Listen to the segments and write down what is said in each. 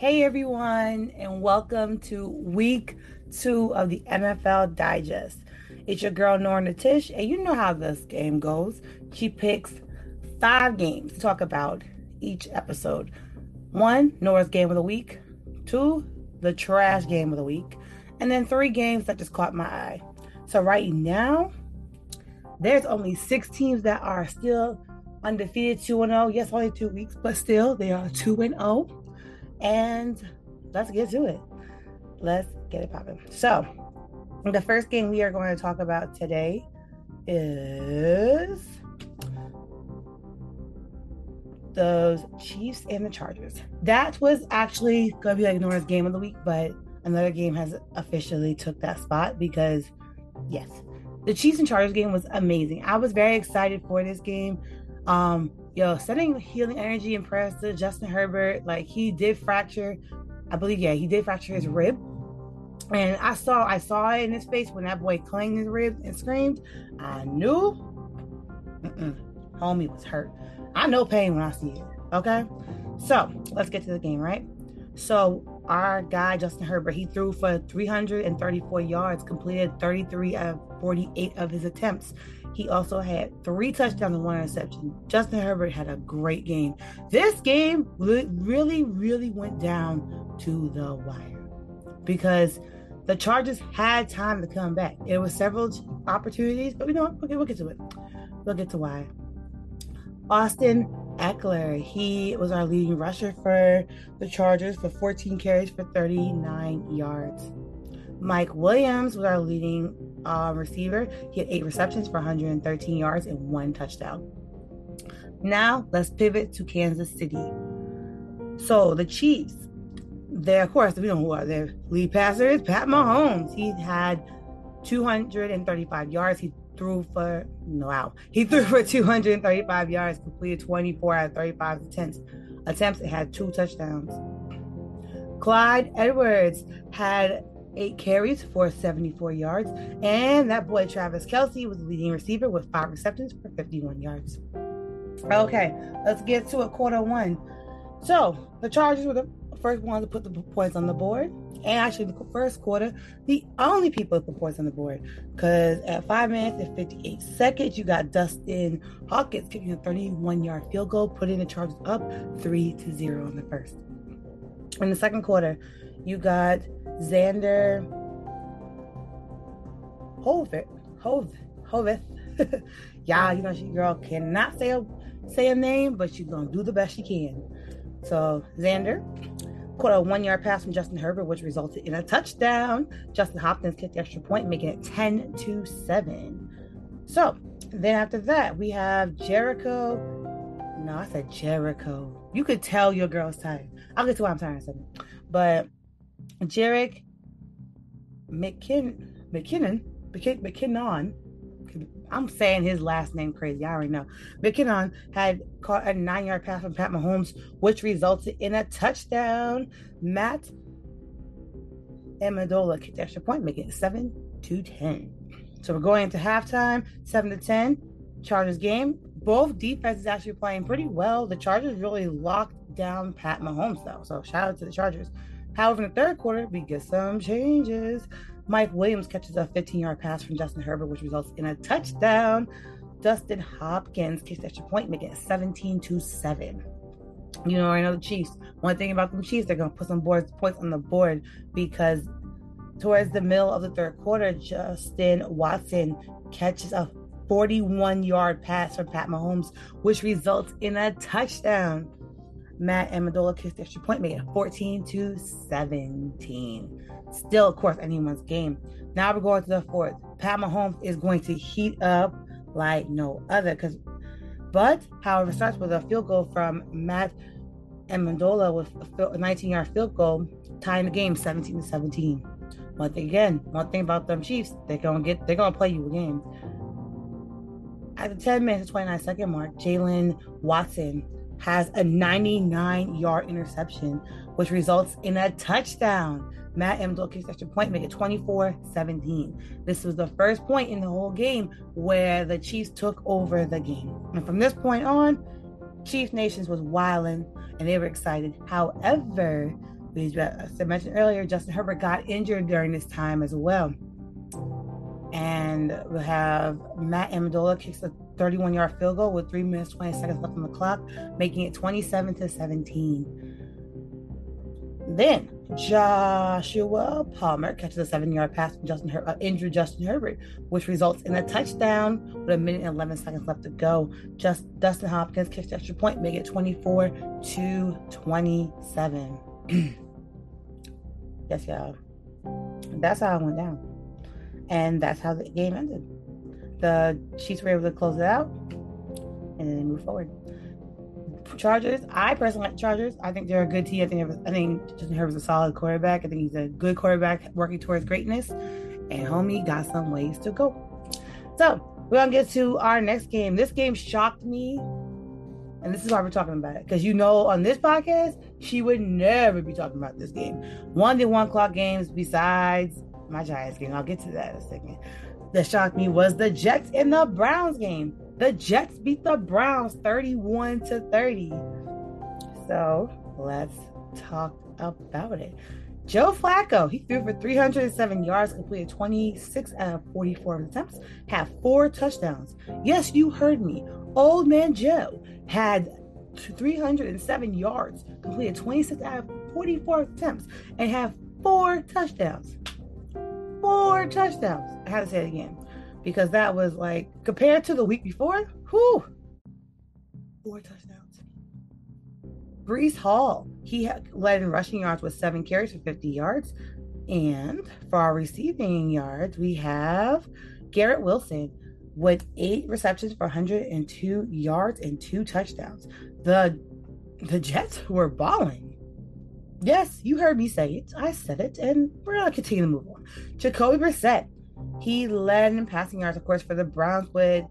Hey everyone, and welcome to week two of the NFL Digest. It's your girl Norna Tish, and you know how this game goes. She picks five games to talk about each episode. One, Nora's game of the week. Two, the trash game of the week. And then three games that just caught my eye. So right now, there's only six teams that are still undefeated 2 0. Yes, only two weeks, but still they are 2 0. And let's get to it. Let's get it popping. So, the first game we are going to talk about today is those Chiefs and the Chargers. That was actually going to be like Nora's game of the week, but another game has officially took that spot because, yes, the Chiefs and Chargers game was amazing. I was very excited for this game. Um, yo, sending healing energy and prayers to Justin Herbert. Like he did fracture, I believe, yeah, he did fracture his rib. And I saw, I saw it in his face when that boy clanged his rib and screamed. I knew, homie was hurt. I know pain when I see it. Okay, so let's get to the game, right? So our guy Justin Herbert, he threw for 334 yards, completed 33 of 48 of his attempts. He also had three touchdowns and one interception. Justin Herbert had a great game. This game really, really went down to the wire because the Chargers had time to come back. There were several opportunities, but we know okay, we'll get to it. We'll get to why. Austin Ekeler, he was our leading rusher for the Chargers for 14 carries for 39 yards. Mike Williams was our leading uh, receiver. He had eight receptions for 113 yards and one touchdown. Now let's pivot to Kansas City. So the Chiefs, they of course we know who are their lead passer is Pat Mahomes. He had 235 yards. He threw for wow. He threw for 235 yards, completed 24 out of 35 attempts. Attempts. It had two touchdowns. Clyde Edwards had eight carries for 74 yards. And that boy, Travis Kelce was the leading receiver with five receptions for 51 yards. Okay, let's get to it. Quarter one. So the Chargers were the first ones to put the points on the board. And actually, the first quarter, the only people to put points on the board. Because at 5 minutes and 58 seconds, you got Dustin Hawkins kicking a 31 yard field goal, putting the Chargers up 3 to 0 in the first. In the second quarter, you got Xander Hovith. Hovith. Hovith. yeah, you know, she girl cannot say a say a name, but she's gonna do the best she can. So Xander caught a one yard pass from Justin Herbert, which resulted in a touchdown. Justin Hopkins kicked the extra point, making it 10 to 7. So then after that, we have Jericho. No, I said Jericho. You could tell your girl's tired. I'll get to why I'm tired in a second. But Jarek McKin McKinnon McKinnon I'm saying his last name crazy. I already know. McKinnon had caught a nine yard pass from Pat Mahomes, which resulted in a touchdown. Matt Amendola kicked the extra point, making it 7 to 10. So we're going into halftime, 7 to 10. Chargers game. Both defenses actually playing pretty well. The Chargers really locked down Pat Mahomes, though. So shout out to the Chargers. However, in the third quarter, we get some changes. Mike Williams catches a 15 yard pass from Justin Herbert, which results in a touchdown. Dustin Hopkins kicks extra point, making it 17 to 7. You know, I know the Chiefs. One thing about the Chiefs, they're going to put some boards, points on the board because towards the middle of the third quarter, Justin Watson catches a 41 yard pass from Pat Mahomes, which results in a touchdown. Matt Amendola kissed the extra point, made it 14 to 17. Still, of course, anyone's game. Now we're going to the fourth. Pat Mahomes is going to heat up like no other. Because, but however, starts with a field goal from Matt Amendola with a 19-yard field goal, tying the game 17 to 17. One thing again, one thing about them Chiefs, they're gonna get, they're gonna play you a game. At the 10 minutes and 29 second mark, Jaylen Watson has a 99 yard interception, which results in a touchdown. Matt Amendola kicks extra point, make it 24 17. This was the first point in the whole game where the Chiefs took over the game. And from this point on, Chiefs Nations was wilding and they were excited. However, as I mentioned earlier, Justin Herbert got injured during this time as well. And we'll have Matt Amendola kicks a 31 yard field goal with three minutes, 20 seconds left on the clock, making it 27 to 17. Then Joshua Palmer catches a seven yard pass from Justin Her- uh, injured Justin Herbert, which results in a touchdown with a minute and 11 seconds left to go. Just Dustin Hopkins kicks the extra point, make it 24 to 27. yes, y'all. That's how it went down. And that's how the game ended. The Chiefs were able to close it out and then move forward. Chargers. I personally like Chargers. I think they're a good team. I think I think Justin Herbert's a solid quarterback. I think he's a good quarterback working towards greatness. And homie got some ways to go. So we're gonna get to our next game. This game shocked me, and this is why we're talking about it. Because you know, on this podcast, she would never be talking about this game. One to one clock games besides my Giants game. I'll get to that in a second. That shocked me was the Jets and the Browns game. The Jets beat the Browns 31 to 30. So let's talk about it. Joe Flacco, he threw for 307 yards, completed 26 out of 44 attempts, had four touchdowns. Yes, you heard me. Old man Joe had 307 yards, completed 26 out of 44 attempts, and had four touchdowns. Four touchdowns. Had to say it again because that was like compared to the week before, whew, four touchdowns. Breece Hall, he led in rushing yards with seven carries for 50 yards. And for our receiving yards, we have Garrett Wilson with eight receptions for 102 yards and two touchdowns. The the Jets were balling. Yes, you heard me say it. I said it, and we're gonna continue to move on. Jacoby Brissett, he led in passing yards, of course, for the Browns with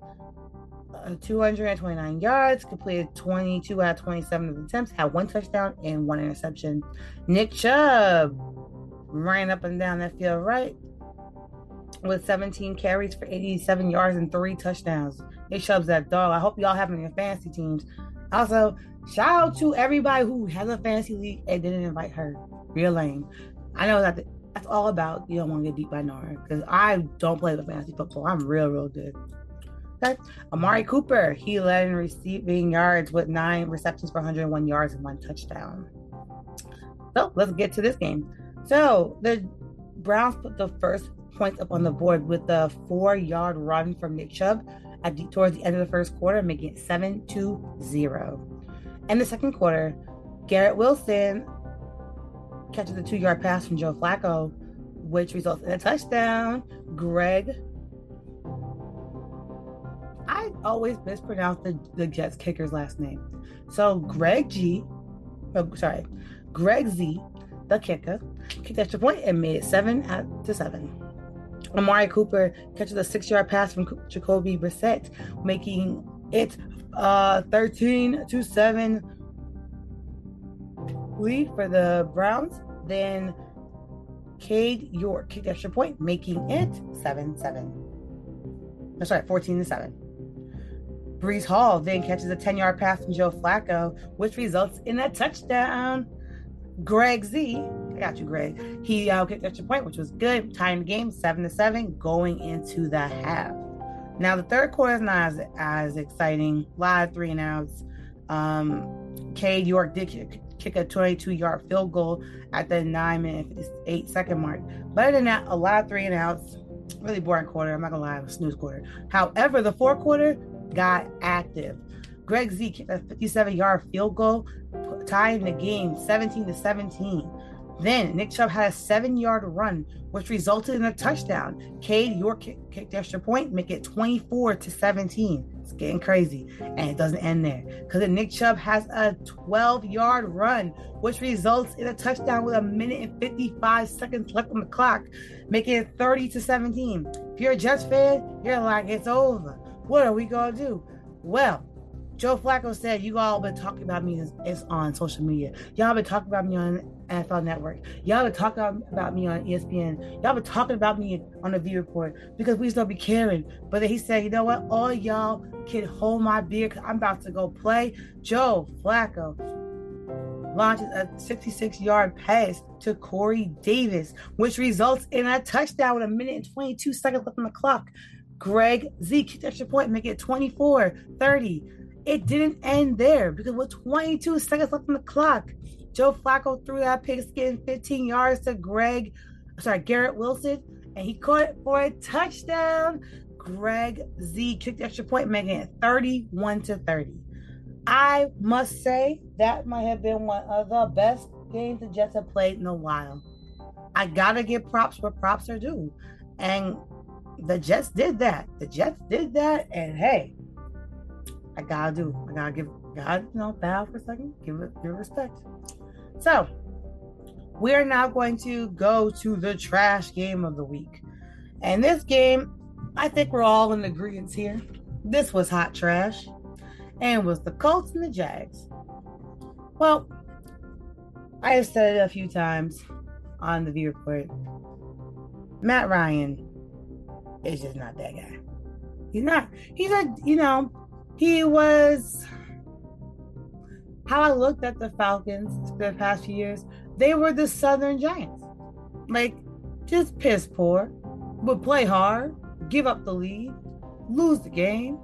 uh, 229 yards, completed 22 out of 27 of the attempts, had one touchdown and one interception. Nick Chubb ran up and down that field right with 17 carries for 87 yards and three touchdowns. Nick Chubb's that dog. I hope y'all have him in your fantasy teams. Also, shout out to everybody who has a fantasy league and didn't invite her. Real lame. I know that that's all about you don't want to get beat by Nora because I don't play the fantasy football. I'm real, real good. Okay. Amari Cooper, he led in receiving yards with nine receptions for 101 yards and one touchdown. So let's get to this game. So the Browns put the first points up on the board with a four yard run from Nick Chubb at the, towards the end of the first quarter, making it 7 to 0. In the second quarter, Garrett Wilson catches a two yard pass from Joe Flacco, which results in a touchdown. Greg. I always mispronounce the, the Jets kicker's last name. So Greg G, oh, sorry, Greg Z, the kicker, kicked extra point and made it seven out to seven. Amari Cooper catches a six-yard pass from Jacoby Brissett, making it uh, 13 to 7 lead for the Browns. Then Cade York kicked extra point, making it 7 7. That's right, 14 to 7. Breece Hall then catches a 10 yard pass from Joe Flacco, which results in a touchdown. Greg Z, I got you, Greg. He uh, kicked extra point, which was good. Tying the game 7 to 7 going into the half. Now, the third quarter is not as, as exciting. Live three and outs. Um, Cade York did kick, kick a 22 yard field goal at the 9 minute 8 second mark. But other than that, a lot of three and outs. Really boring quarter. I'm not gonna lie, a snooze quarter. However, the fourth quarter got active. Greg Z kicked a 57 yard field goal, tying the game 17 to 17. Then Nick Chubb had a seven yard run, which resulted in a touchdown. Cade York kicked extra point, make it 24 to 17. It's getting crazy. And it doesn't end there. Because Nick Chubb has a 12 yard run, which results in a touchdown with a minute and 55 seconds left on the clock, making it 30 to 17. If you're a Jets fan, you're like, it's over. What are we going to do? Well, Joe Flacco said, You all been talking about me is, on social media. Y'all been talking about me on NFL Network. Y'all been talking about me on ESPN. Y'all been talking about me on the V Report because we still be caring. But then he said, You know what? All y'all can hold my beer because I'm about to go play Joe Flacco. launches a 66 yard pass to Corey Davis, which results in a touchdown with a minute and 22 seconds left on the clock. Greg Z kicked extra point, making it 24 30. It didn't end there because with 22 seconds left on the clock, Joe Flacco threw that pigskin 15 yards to Greg, sorry, Garrett Wilson, and he caught it for a touchdown. Greg Z kicked extra point, making it 31 to 30. I must say that might have been one of the best games the Jets have played in a while. I gotta give props where props are due. And the Jets did that. The Jets did that, and hey, I gotta do. I gotta give God, you know, bow for a second, give it give respect. So we are now going to go to the trash game of the week. And this game, I think we're all in agreement here. This was hot trash. And was the Colts and the Jags. Well, I have said it a few times on the view report. Matt Ryan is just not that guy. He's not. He's a, you know, he was. How I looked at the Falcons the past few years, they were the Southern Giants. Like, just piss poor, would play hard, give up the lead, lose the game,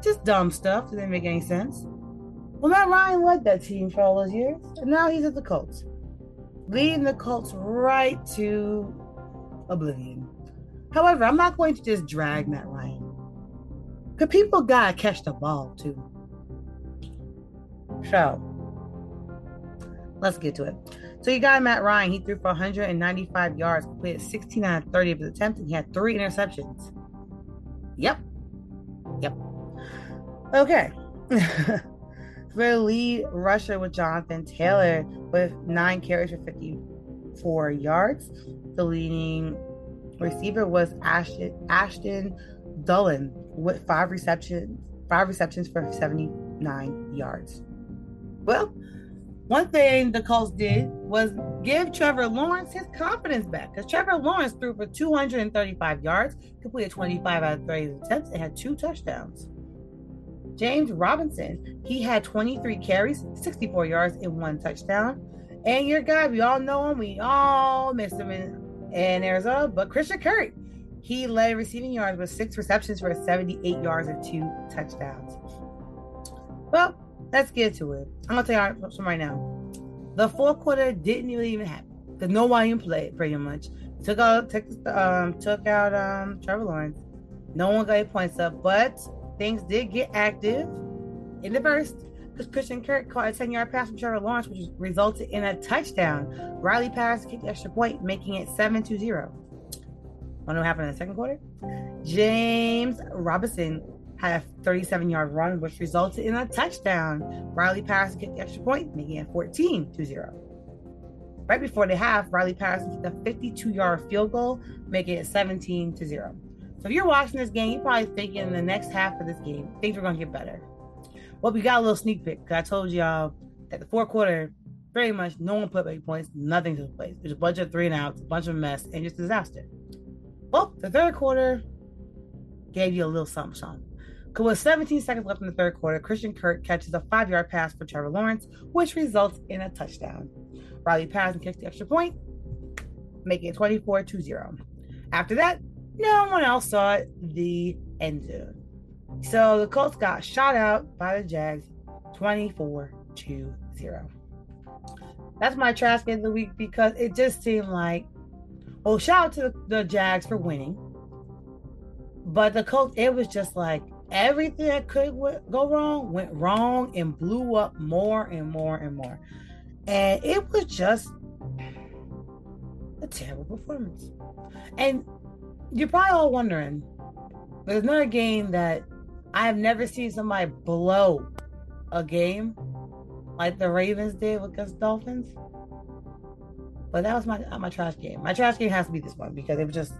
just dumb stuff that didn't make any sense. Well, Matt Ryan led that team for all those years, and now he's at the Colts, leading the Colts right to oblivion. However, I'm not going to just drag Matt Ryan. Because people gotta catch the ball too. So let's get to it. So you got Matt Ryan. He threw for 195 yards, completed 16 out of 30 of his attempts, and he had three interceptions. Yep. Yep. Okay. for lead rusher with Jonathan Taylor with nine carries for 54 yards. The leading receiver was Ashton, Ashton Dulin with five receptions, five receptions for 79 yards. Well, one thing the Colts did was give Trevor Lawrence his confidence back because Trevor Lawrence threw for 235 yards, completed 25 out of 30 attempts, and had two touchdowns. James Robinson, he had 23 carries, 64 yards, and one touchdown. And your guy, we all know him, we all miss him in in Arizona. But Christian Kirk, he led receiving yards with six receptions for 78 yards and two touchdowns. Well, let's get to it. I'm gonna tell you something right now. The fourth quarter didn't really even happen because no even played pretty much. Took out took um took out um Trevor Lawrence. No one got any points up, but things did get active in the first because Christian Kirk caught a 10 yard pass from Trevor Lawrence, which resulted in a touchdown. Riley Patterson kicked the extra point, making it 7 to 0. Want to know what happened in the second quarter? James Robinson had a 37 yard run, which resulted in a touchdown. Riley Patterson kicked the extra point, making it 14 to 0. Right before the half, Riley Patterson kicked a 52 yard field goal, making it 17 to 0. So if you're watching this game, you're probably thinking in the next half of this game, things are going to get better. Well, we got a little sneak peek because I told y'all that the fourth quarter, very much no one put big points, nothing took place. There's a bunch of three and outs, a bunch of mess, and just disaster. Well, the third quarter gave you a little something, something. With 17 seconds left in the third quarter, Christian Kirk catches a five yard pass for Trevor Lawrence, which results in a touchdown. Riley Patterson kicks the extra point, making it 24 0. After that, no one else saw the end zone. So the Colts got shot out by the Jags 24 to 0. That's my trash game of the week because it just seemed like, well, shout out to the, Jags for winning. But the Colts, it was just like everything that could go wrong went wrong and blew up more and more and more. And it was just a terrible performance. And you're probably all wondering, there's another game that I have never seen somebody blow a game like the Ravens did against Dolphins. But that was my uh, my trash game. My trash game has to be this one because it was just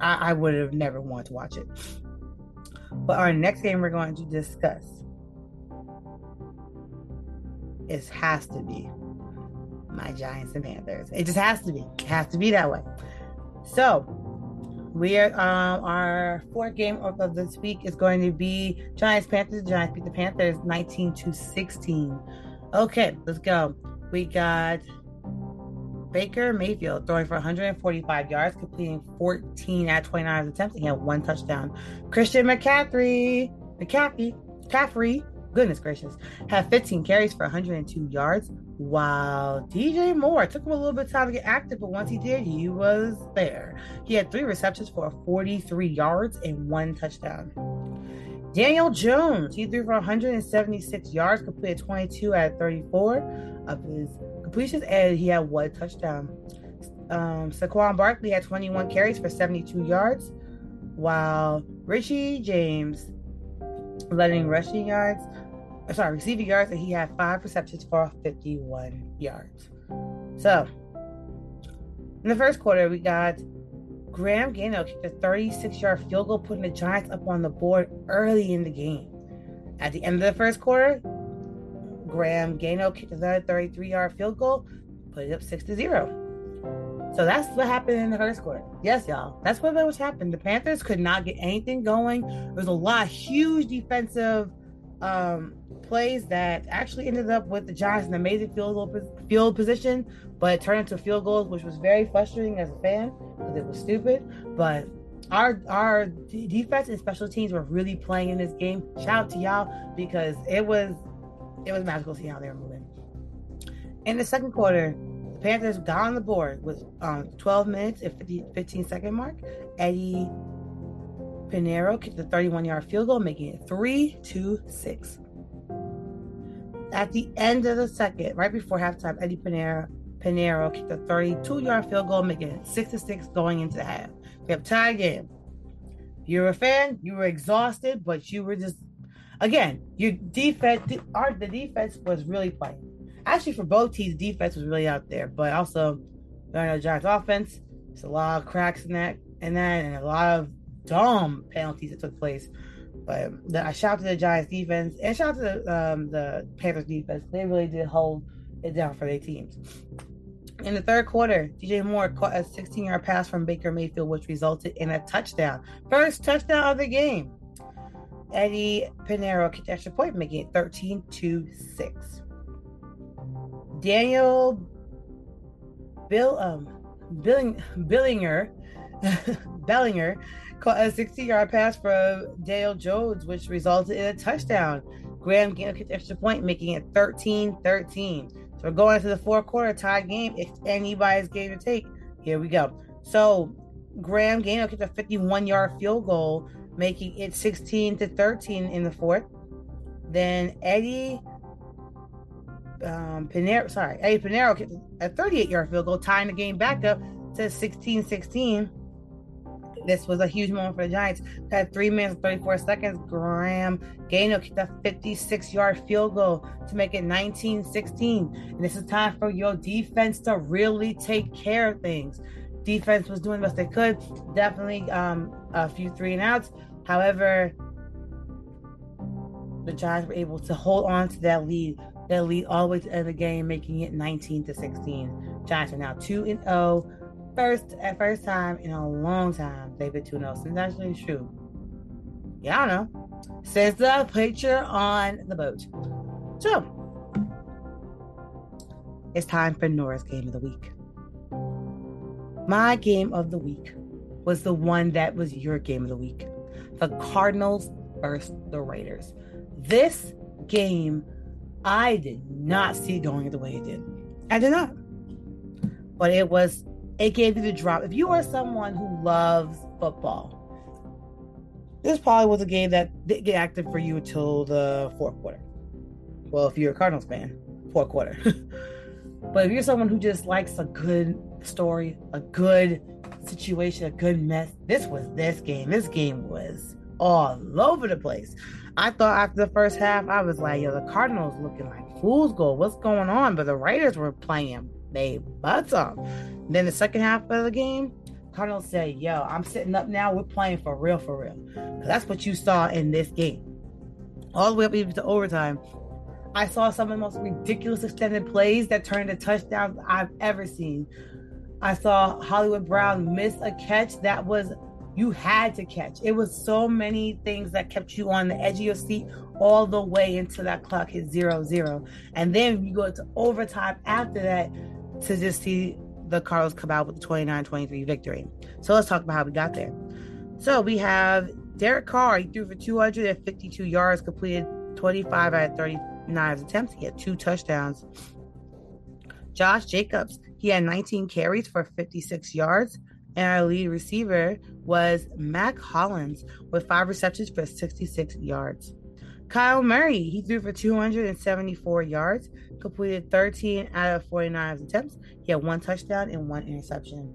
I, I would have never wanted to watch it. But our next game we're going to discuss is has to be my Giants and Panthers. It just has to be. It has to be that way. So we are um, our fourth game of, of this week is going to be Giants Panthers. Giants beat the Panthers 19 to 16. Okay, let's go. we got Baker Mayfield throwing for 145 yards, completing 14 at 29 attempts, and he had one touchdown. Christian McCaffrey, McCaffrey, McCaffrey, goodness gracious, had 15 carries for 102 yards. While DJ Moore took him a little bit of time to get active, but once he did, he was there. He had three receptions for 43 yards and one touchdown. Daniel Jones, he threw for 176 yards, completed 22 out of 34 of his completions, and he had one touchdown. Um, Saquon Barkley had 21 carries for 72 yards, while Richie James letting rushing yards, uh, sorry, receiving yards, and he had five receptions for 51 yards. So, in the first quarter, we got Graham Gano kicked a 36 yard field goal, putting the Giants up on the board early in the game. At the end of the first quarter, Graham Gano kicked another 33 yard field goal, put it up 6 to 0. So that's what happened in the first quarter. Yes, y'all. That's what was happened. The Panthers could not get anything going. There was a lot of huge defensive um, plays that actually ended up with the Giants in amazing field field position, but it turned into field goals, which was very frustrating as a fan because it was stupid. But our our defense and special teams were really playing in this game. Shout out to y'all because it was it was magical to see how they were moving. In the second quarter, the Panthers got on the board with um, 12 minutes and 50, 15 second mark. Eddie Piñeiro kicked the 31 yard field goal, making it 3 to 6. At the end of the second, right before halftime, Eddie Piñeiro, Piñeiro kicked a 32 yard field goal, making it 6 to 6 going into the half. We have tie game. You're a fan, you were exhausted, but you were just again, your defense, our, the defense was really playing. Actually, for both teams, defense was really out there, but also, know, Giants offense, there's a lot of cracks in that, and then and a lot of dumb penalties that took place. But the, I shout to the Giants defense and shout to the um, the Panthers defense. They really did hold it down for their teams. In the third quarter, DJ Moore caught a 16 yard pass from Baker Mayfield, which resulted in a touchdown. First touchdown of the game. Eddie Piñeiro kicked extra point, making it 13 to 6. Daniel Bill um Billing Billinger Bellinger caught a 60 yard pass from Dale Jones, which resulted in a touchdown. Graham Gano kicked extra point, making it 13 13. So we're going into the fourth quarter tie game. It's anybody's game to take. Here we go. So Graham Gano kicked a 51 yard field goal making it 16 to 13 in the fourth. Then Eddie um, Piñeiro, sorry, Eddie Piñeiro a 38 yard field goal, tying the game back up to 16 16. This was a huge moment for the Giants. Had three minutes and 34 seconds. Graham Gano kicked a 56 yard field goal to make it 19 16. And this is time for your defense to really take care of things. Defense was doing the best they could. Definitely um, a few three and outs. However, the Giants were able to hold on to that lead, that lead all the way to the end of the game, making it 19 to 16. Giants are now 2 and 0. First at first time in a long time they've been 2 0. Since actually true. Yeah, I don't know. Since the picture on the boat. So it's time for Nora's game of the week. My game of the week was the one that was your game of the week the Cardinals versus the Raiders. This game, I did not see going the way it did. I did not. But it was, it gave you the drop. If you are someone who loves football, this probably was a game that didn't get active for you until the fourth quarter. Well, if you're a Cardinals fan, fourth quarter. but if you're someone who just likes a good story, a good situation, a good mess. This was this game. This game was all over the place. I thought after the first half, I was like, yo, the Cardinals looking like fool's gold. What's going on? But the Raiders were playing they butts up. Then the second half of the game, Cardinals said, yo, I'm sitting up now. We're playing for real, for real. That's what you saw in this game. All the way up even to overtime. I saw some of the most ridiculous extended plays that turned into touchdowns I've ever seen. I saw Hollywood Brown miss a catch that was you had to catch. It was so many things that kept you on the edge of your seat all the way until that clock hit zero zero. And then you go to overtime after that to just see the Cardinals come out with the 29-23 victory. So let's talk about how we got there. So we have Derek Carr, he threw for 252 yards, completed 25 out of 39 attempts. He had two touchdowns. Josh Jacobs, he had 19 carries for 56 yards. And our lead receiver was Mack Hollins with five receptions for 66 yards. Kyle Murray, he threw for 274 yards, completed 13 out of 49 attempts. He had one touchdown and one interception.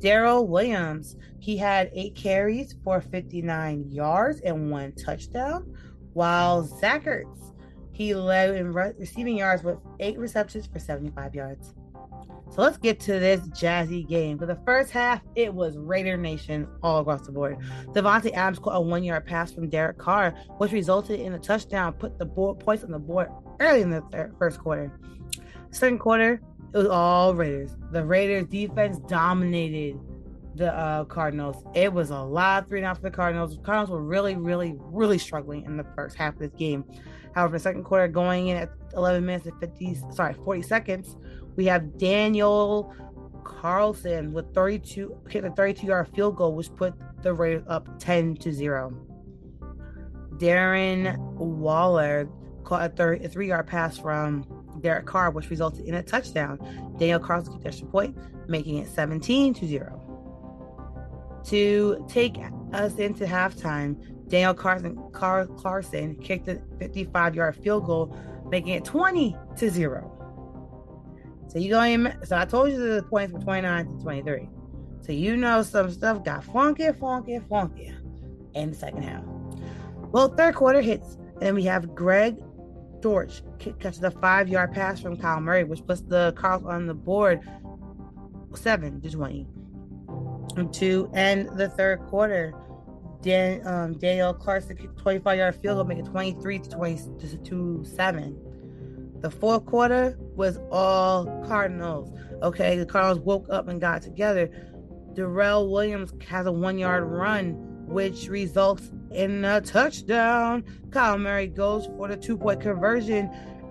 Darrel Williams, he had eight carries for 59 yards and one touchdown, while Zach Ertz, he led in re- receiving yards with eight receptions for 75 yards. So let's get to this jazzy game. For the first half, it was Raider Nation all across the board. Davante Adams caught a one-yard pass from Derek Carr, which resulted in a touchdown, put the board, points on the board early in the first quarter. Second quarter, it was all Raiders. The Raiders defense dominated the uh, Cardinals. It was a lot of three out for the Cardinals. The Cardinals were really, really, really struggling in the first half of this game. However, the second quarter going in at 11 minutes and 50, sorry, 40 seconds, we have Daniel Carlson with 32 hit a 32 yard field goal, which put the Raiders up 10 to 0. Darren Waller caught a, 30, a three yard pass from Derek Carr, which resulted in a touchdown. Daniel Carlson kicked extra point, making it 17 to 0. To take us into halftime, Daniel Carson, Car- Carson kicked a 55 yard field goal, making it 20 to 0. So you going so I told you the points were 29 to 23. So you know some stuff got funky, funky, funky in the second half. Well, third quarter hits, and then we have Greg Dortch catches a five yard pass from Kyle Murray, which puts the Carls on the board seven to 20. And to end the third quarter, Dan, um, Daniel Carson kicked 25 yard field goal, making 23 to 20 to 7. The fourth quarter was all Cardinals. Okay, the Cardinals woke up and got together. Darrel Williams has a one yard run, which results in a touchdown. Kyle Murray goes for the two point conversion,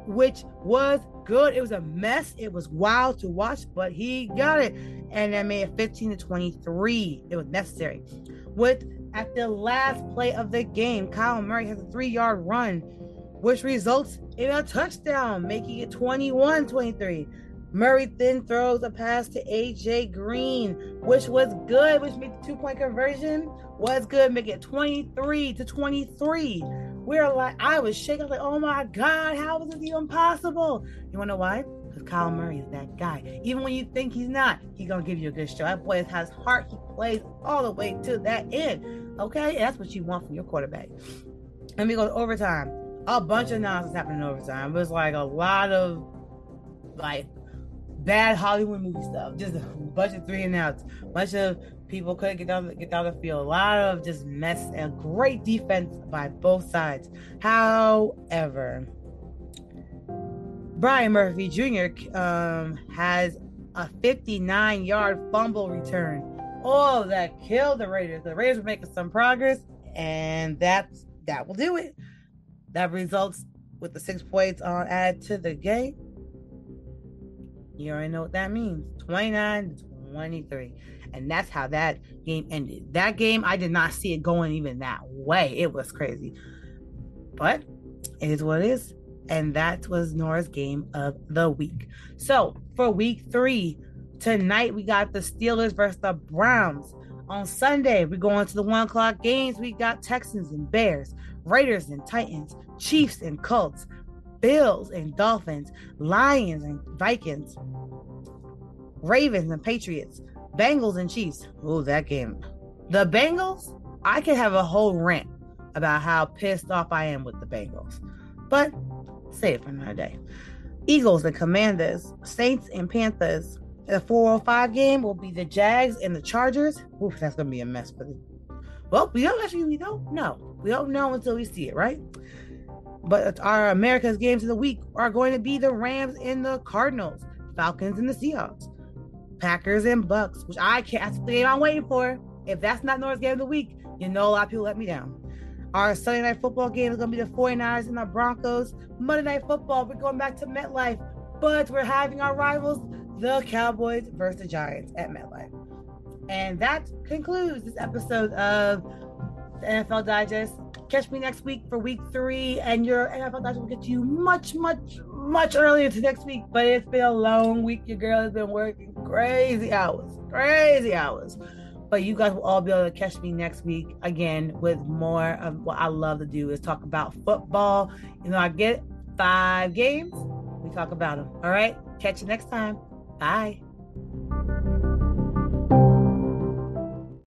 which was good. It was a mess. It was wild to watch, but he got it. And that made it 15 to 23. It was necessary. With at the last play of the game, Kyle Murray has a three yard run which results in a touchdown, making it 21 23. Murray then throws a pass to AJ Green, which was good, which made the two point conversion was good, making it 23 to 23. We're like, I was shaking, like, oh my God, how is this even possible? You wanna know why? Because Kyle Murray is that guy. Even when you think he's not, he's gonna give you a good show. That boy has heart, he plays all the way to that end. Okay, that's what you want from your quarterback. Let me go to overtime a bunch of nonsense happening overtime. It was like a lot of like bad Hollywood movie stuff. Just a bunch of three and outs. Bunch of people couldn't get down get down the field. A lot of just mess and great defense by both sides. However, Byron Murphy Jr. Um, has a 59 yard fumble return. Oh, that killed the Raiders. The Raiders were making some progress, and that's that will do it. That results with the six points on add to the game. You already know what that means 29 to 23. And that's how that game ended. That game, I did not see it going even that way. It was crazy. But it is what it is. And that was Nora's game of the week. So for week three, tonight we got the Steelers versus the Browns. On Sunday, we're going to the one o'clock games. We got Texans and Bears. Raiders and Titans, Chiefs and Colts, Bills and Dolphins, Lions and Vikings, Ravens and Patriots, Bengals and Chiefs. Oh, that game. The Bengals, I could have a whole rant about how pissed off I am with the Bengals, but save it for another day. Eagles and Commanders, Saints and Panthers. The 405 game will be the Jags and the Chargers. Oof, that's gonna be a mess the well, we don't actually we don't know. We don't know until we see it, right? But our America's games of the week are going to be the Rams and the Cardinals, Falcons and the Seahawks. Packers and Bucks, which I can't. That's the game I'm waiting for. If that's not North's game of the week, you know a lot of people let me down. Our Sunday night football game is going to be the 49ers and the Broncos. Monday night football, we're going back to MetLife, but we're having our rivals, the Cowboys versus the Giants at MetLife. And that concludes this episode of the NFL Digest. Catch me next week for week three, and your NFL Digest will get to you much, much, much earlier to next week. But it's been a long week. Your girl has been working crazy hours, crazy hours. But you guys will all be able to catch me next week again with more of what I love to do is talk about football. You know, I get five games, we talk about them. All right. Catch you next time. Bye.